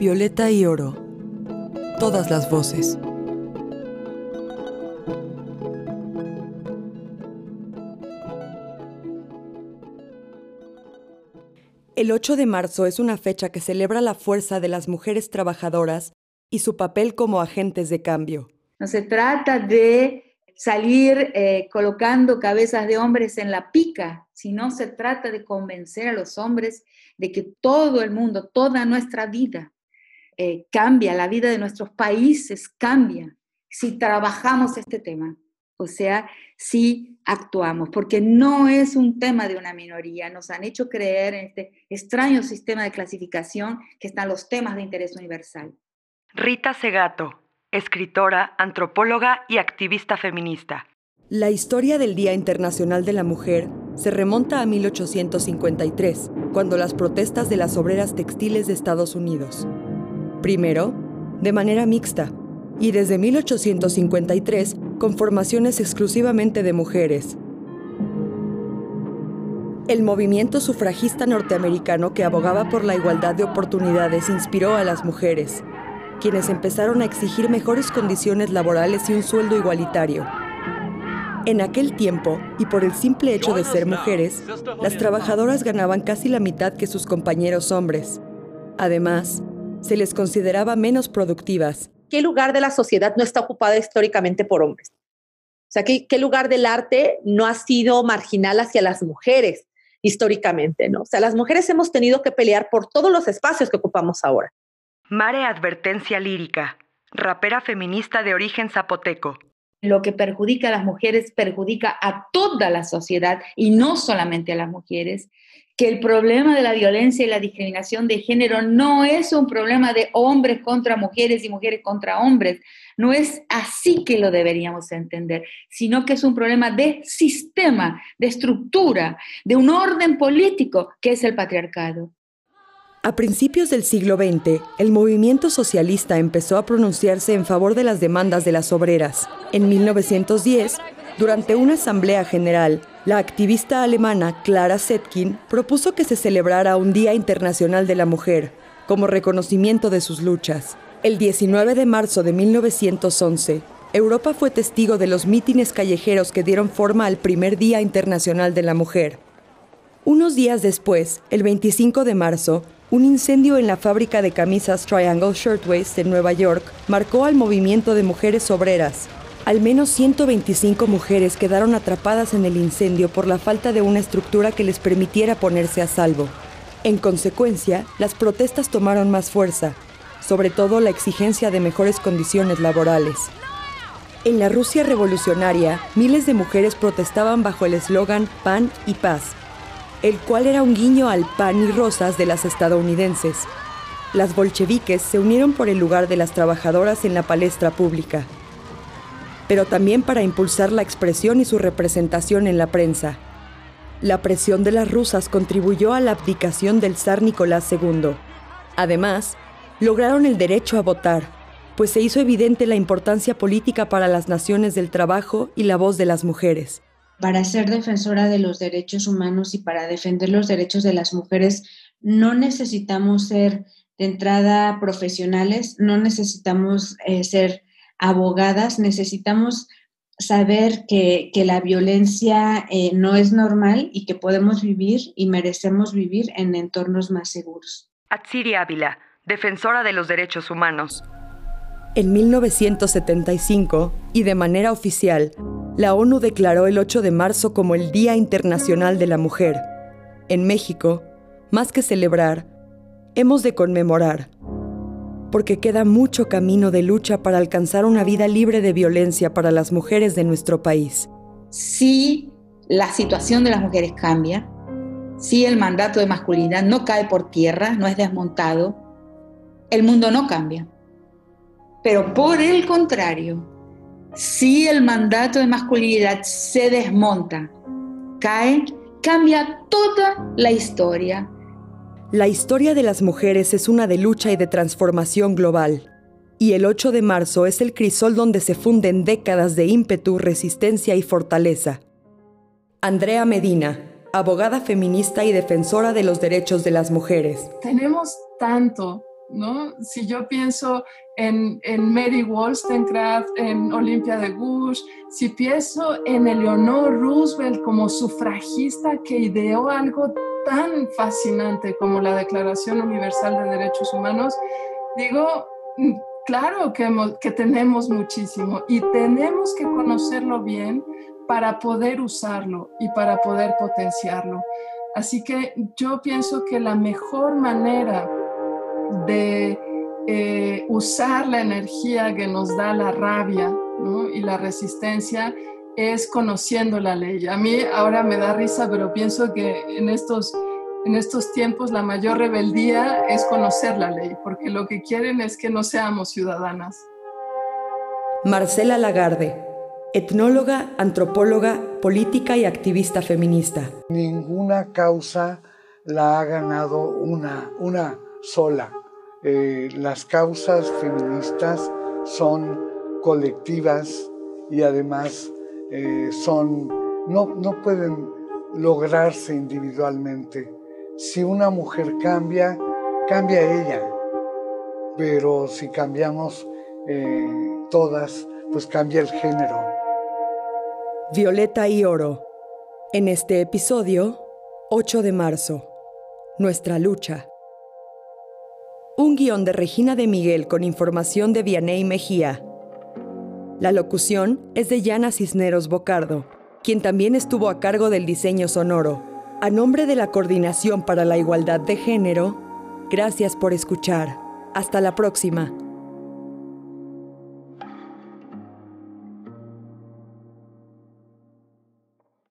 Violeta y oro. Todas las voces. El 8 de marzo es una fecha que celebra la fuerza de las mujeres trabajadoras y su papel como agentes de cambio. No se trata de salir eh, colocando cabezas de hombres en la pica, sino se trata de convencer a los hombres de que todo el mundo, toda nuestra vida eh, cambia, la vida de nuestros países cambia si trabajamos este tema, o sea, si actuamos, porque no es un tema de una minoría, nos han hecho creer en este extraño sistema de clasificación que están los temas de interés universal. Rita Segato, escritora, antropóloga y activista feminista. La historia del Día Internacional de la Mujer se remonta a 1853, cuando las protestas de las obreras textiles de Estados Unidos. Primero, de manera mixta, y desde 1853 con formaciones exclusivamente de mujeres. El movimiento sufragista norteamericano que abogaba por la igualdad de oportunidades inspiró a las mujeres, quienes empezaron a exigir mejores condiciones laborales y un sueldo igualitario. En aquel tiempo, y por el simple hecho de ser mujeres, las trabajadoras ganaban casi la mitad que sus compañeros hombres. Además, se les consideraba menos productivas. ¿Qué lugar de la sociedad no está ocupado históricamente por hombres? O sea, ¿qué, lugar del arte no ha sido marginal hacia las mujeres históricamente? ¿no? O sea, las mujeres hemos tenido que pelear por todos los espacios que ocupamos ahora. Mare Advertencia Lírica, rapera feminista de origen zapoteco. Lo que perjudica a las mujeres perjudica a toda la sociedad y no solamente a las mujeres que el problema de la violencia y la discriminación de género no es un problema de hombres contra mujeres y mujeres contra hombres. No es así que lo deberíamos entender, sino que es un problema de sistema, de estructura, de un orden político que es el patriarcado. A principios del siglo XX, el movimiento socialista empezó a pronunciarse en favor de las demandas de las obreras. En 1910, durante una asamblea general, la activista alemana Clara Zetkin propuso que se celebrara un Día Internacional de la Mujer, como reconocimiento de sus luchas. El 19 de marzo de 1911, Europa fue testigo de los mítines callejeros que dieron forma al primer Día Internacional de la Mujer. Unos días después, el 25 de marzo, un incendio en la fábrica de camisas Triangle Shirtwaist en Nueva York marcó al movimiento de mujeres obreras. Al menos 125 mujeres quedaron atrapadas en el incendio por la falta de una estructura que les permitiera ponerse a salvo. En consecuencia, las protestas tomaron más fuerza, sobre todo la exigencia de mejores condiciones laborales. En la Rusia revolucionaria, miles de mujeres protestaban bajo el eslogan Pan y Paz, el cual era un guiño al pan y rosas de las estadounidenses. Las bolcheviques se unieron por el lugar de las trabajadoras en la palestra pública, pero también para impulsar la expresión y su representación en la prensa. La presión de las rusas contribuyó a la abdicación del zar Nicolás II. Además, lograron el derecho a votar, pues se hizo evidente la importancia política para las naciones del trabajo y la voz de las mujeres para ser defensora de los derechos humanos y para defender los derechos de las mujeres, no necesitamos ser de entrada profesionales, no necesitamos eh, ser abogadas, necesitamos saber que, la violencia eh, no es normal y que podemos vivir y merecemos vivir en entornos más seguros. Atsiri Ávila, defensora de los derechos humanos. En 1975, y de manera oficial, la ONU declaró el 8 de marzo como el Día Internacional de la Mujer. En México, más que celebrar, hemos de conmemorar, porque queda mucho camino de lucha para alcanzar una vida libre de violencia para las mujeres de nuestro país. Si la situación de las mujeres cambia, si el mandato de masculinidad no cae por tierra, no es desmontado, el mundo no cambia. Pero por el contrario, si el mandato de masculinidad se desmonta, cae, cambia toda la historia. La historia de las mujeres es una de lucha y de transformación global. Y el 8 de marzo es el crisol donde se funden décadas de ímpetu, resistencia y fortaleza. Andrea Medina, abogada feminista y defensora de los derechos de las mujeres. Tenemos tanto ¿no? Si yo pienso en, Mary Wollstonecraft, en Olimpia de Gouges, si pienso en Eleanor Roosevelt como sufragista que ideó algo tan fascinante como la Declaración Universal de Derechos Humanos, digo, mm, claro que tenemos muchísimo y tenemos que conocerlo bien para poder usarlo y para poder potenciarlo. Así que yo pienso que la mejor manera de eh, usar la energía que nos da la rabia y la resistencia es conociendo la ley. A mí ahora me da risa, pero pienso que en estos, en estos tiempos la mayor rebeldía es conocer la ley, porque lo que quieren es que no seamos ciudadanas. Marcela Lagarde, etnóloga, antropóloga, política y activista feminista. Ninguna causa la ha ganado una, una sola. Eh, las causas feministas son colectivas y además eh, son, no, no pueden lograrse individualmente. Si una mujer cambia, cambia ella, pero si cambiamos eh, todas, pues cambia el género. Violeta y Oro. En este episodio, 8 de marzo. Nuestra lucha. Un guion de Regina de Miguel con información de Vianey Mejía. La locución es de Yana Cisneros Bocardo, quien también estuvo a cargo del diseño sonoro. A nombre de la Coordinación para la Igualdad de Género, gracias por escuchar. Hasta la próxima.